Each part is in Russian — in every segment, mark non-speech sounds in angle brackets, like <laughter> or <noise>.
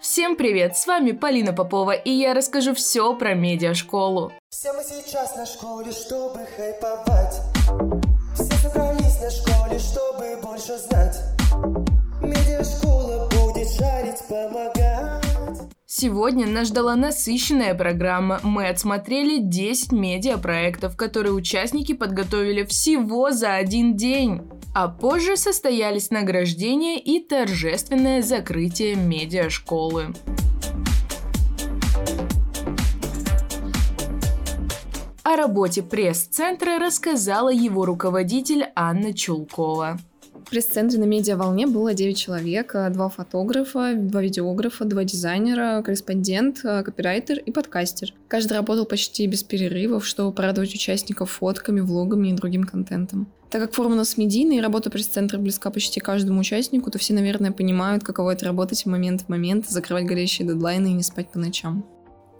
Всем привет, с вами Полина Попова, и я расскажу все про медиашколу. Все мы сейчас на школе, чтобы хайповать. Все собрались на школе, чтобы больше знать. Медиашкола будет шарить, помогать. Сегодня нас ждала насыщенная программа. Мы отсмотрели 10 медиапроектов, которые участники подготовили всего за один день. А позже состоялись награждение и торжественное закрытие медиашколы. О работе пресс-центра рассказала его руководитель Анна Чулкова. В пресс-центре на медиа-волне было 9 человек, э, два фотографа, два видеографа, два дизайнера, корреспондент, э, копирайтер и подкастер. Каждый работал почти без перерывов, чтобы порадовать участников фотками, влогами и другим контентом. Так как форма у нас медийная и работа пресс-центра близка почти каждому участнику, то все, наверное, понимают, каково это работать момент в момент, закрывать горящие дедлайны и не спать по ночам.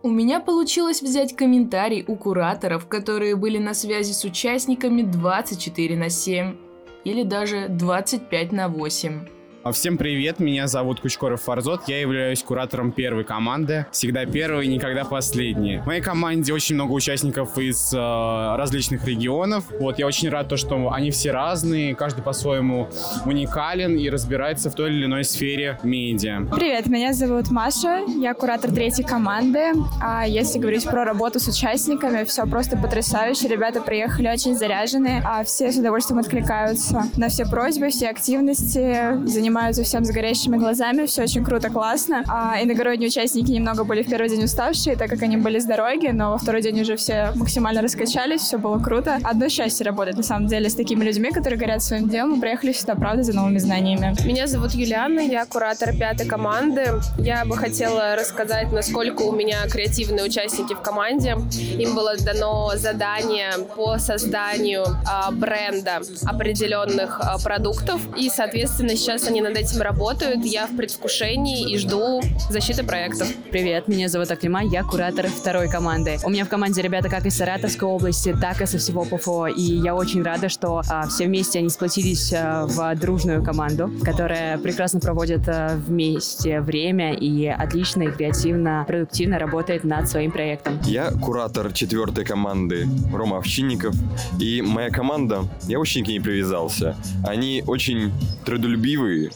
У меня получилось взять комментарий у кураторов, которые были на связи с участниками 24 на 7 или даже 25 на 8. А Всем привет, меня зовут Кучкоров Фарзот, я являюсь куратором первой команды, всегда первый, никогда последний. В моей команде очень много участников из э, различных регионов, вот, я очень рад то, что они все разные, каждый по-своему уникален и разбирается в той или иной сфере медиа. Привет, меня зовут Маша, я куратор третьей команды. А если говорить про работу с участниками, все просто потрясающе. Ребята приехали очень заряженные, а все с удовольствием откликаются на все просьбы, все активности, занимаются всем с горящими глазами, все очень круто, классно. А иногородние участники немного были в первый день уставшие, так как они были с дороги, но во второй день уже все максимально раскачались, все было круто. Одно счастье работать, на самом деле, с такими людьми, которые горят своим делом и приехали сюда, правда, за новыми знаниями. Меня зовут Юлиана, я куратор пятой команды. Я бы хотела рассказать, насколько у меня креативные участники в команде. Им было дано задание по созданию а, бренда определенных а, продуктов, и, соответственно, сейчас они над этим работают. Я в предвкушении и жду защиты проектов. Привет, меня зовут Аклима, я куратор второй команды. У меня в команде ребята как из Саратовской области, так и со всего ПФО, и я очень рада, что а, все вместе они сплотились а, в дружную команду, которая прекрасно проводит а, вместе время и отлично и креативно, продуктивно работает над своим проектом. Я куратор четвертой команды Рома Овчинников. И моя команда, я очень к ней привязался. Они очень трудолюбивые,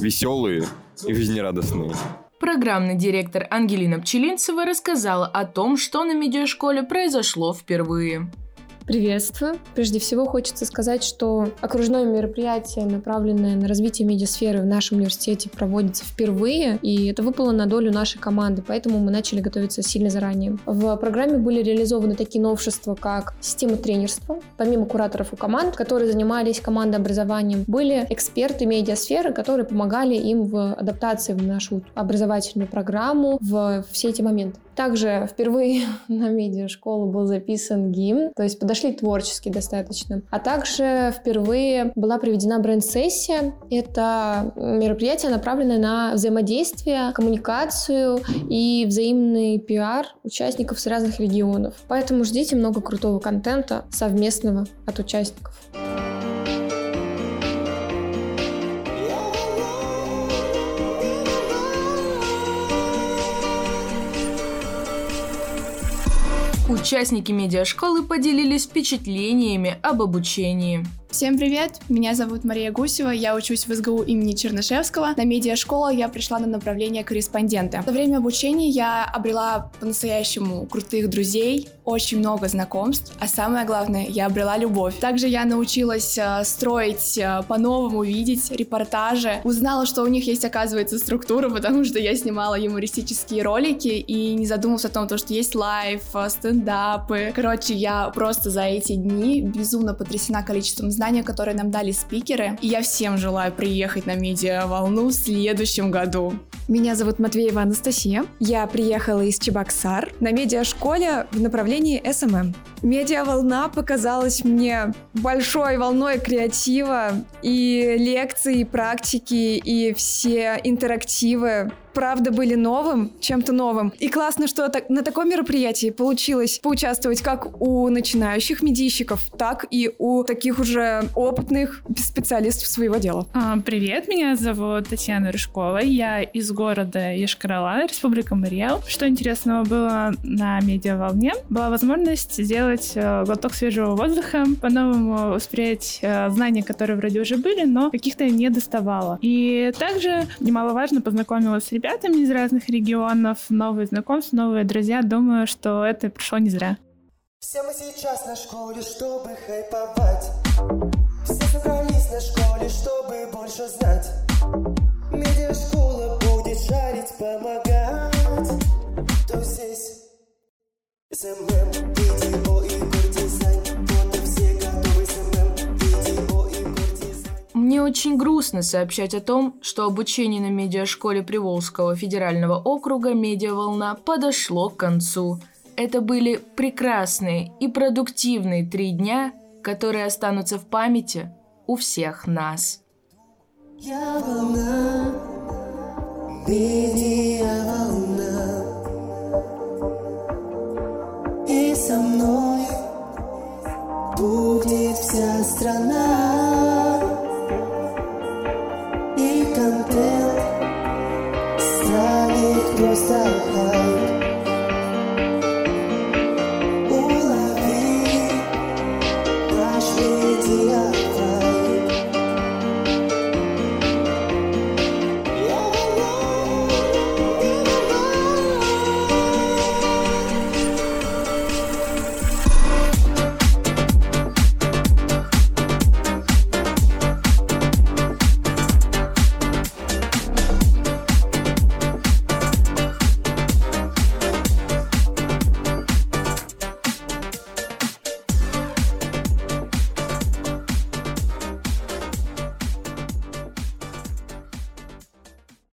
веселые и жизнерадостные. Программный директор Ангелина Пчелинцева рассказала о том, что на медиашколе произошло впервые. Приветствую. Прежде всего хочется сказать, что окружное мероприятие, направленное на развитие медиасферы в нашем университете, проводится впервые, и это выпало на долю нашей команды, поэтому мы начали готовиться сильно заранее. В программе были реализованы такие новшества, как система тренерства. Помимо кураторов и команд, которые занимались командообразованием, были эксперты медиасферы, которые помогали им в адаптации в нашу образовательную программу в все эти моменты. Также впервые <laughs> на медиашколу был записан гимн, то есть подошли творчески достаточно. А также впервые была проведена бренд-сессия. Это мероприятие, направленное на взаимодействие, коммуникацию и взаимный пиар участников с разных регионов. Поэтому ждите много крутого контента совместного от участников. Участники медиашколы поделились впечатлениями об обучении. Всем привет, меня зовут Мария Гусева, я учусь в СГУ имени Чернышевского. На медиашколу я пришла на направление корреспондента. За время обучения я обрела по-настоящему крутых друзей, очень много знакомств, а самое главное, я обрела любовь. Также я научилась э, строить э, по-новому, видеть репортажи, узнала, что у них есть, оказывается, структура, потому что я снимала юмористические ролики и не задумывалась о том, что есть live, э, стендапы. Короче, я просто за эти дни безумно потрясена количеством знания, которые нам дали спикеры. И я всем желаю приехать на медиа-волну в следующем году. Меня зовут Матвеева Анастасия. Я приехала из Чебоксар на медиашколе в направлении SMM. Медиаволна показалась мне большой волной креатива и лекции, и практики, и все интерактивы правда были новым, чем-то новым. И классно, что так, на таком мероприятии получилось поучаствовать как у начинающих медийщиков, так и у таких уже опытных специалистов своего дела. А, Привет, меня зовут Татьяна Рыжкова, я из города Йошкар-Ола, Республика Марий Эл. Что интересного было на медиаволне? Была возможность сделать э, глоток свежего воздуха, по-новому воспринять э, знания, которые вроде уже были, но каких-то не доставало. И также немаловажно познакомилась с ребятами из разных регионов, новые знакомства, новые друзья. Думаю, что это прошло не зря. Все мы сейчас на школе, чтобы хайповать Все собрались на школе, чтобы больше знать Медиашкола будет шарить, помогать Кто здесь? SMM, Мне очень грустно сообщать о том, что обучение на медиашколе Приволжского федерального округа «Медиаволна» подошло к концу. Это были прекрасные и продуктивные три дня, которые останутся в памяти у всех нас. Я волна, волна И со мной будет вся страна И контент станет просто хайп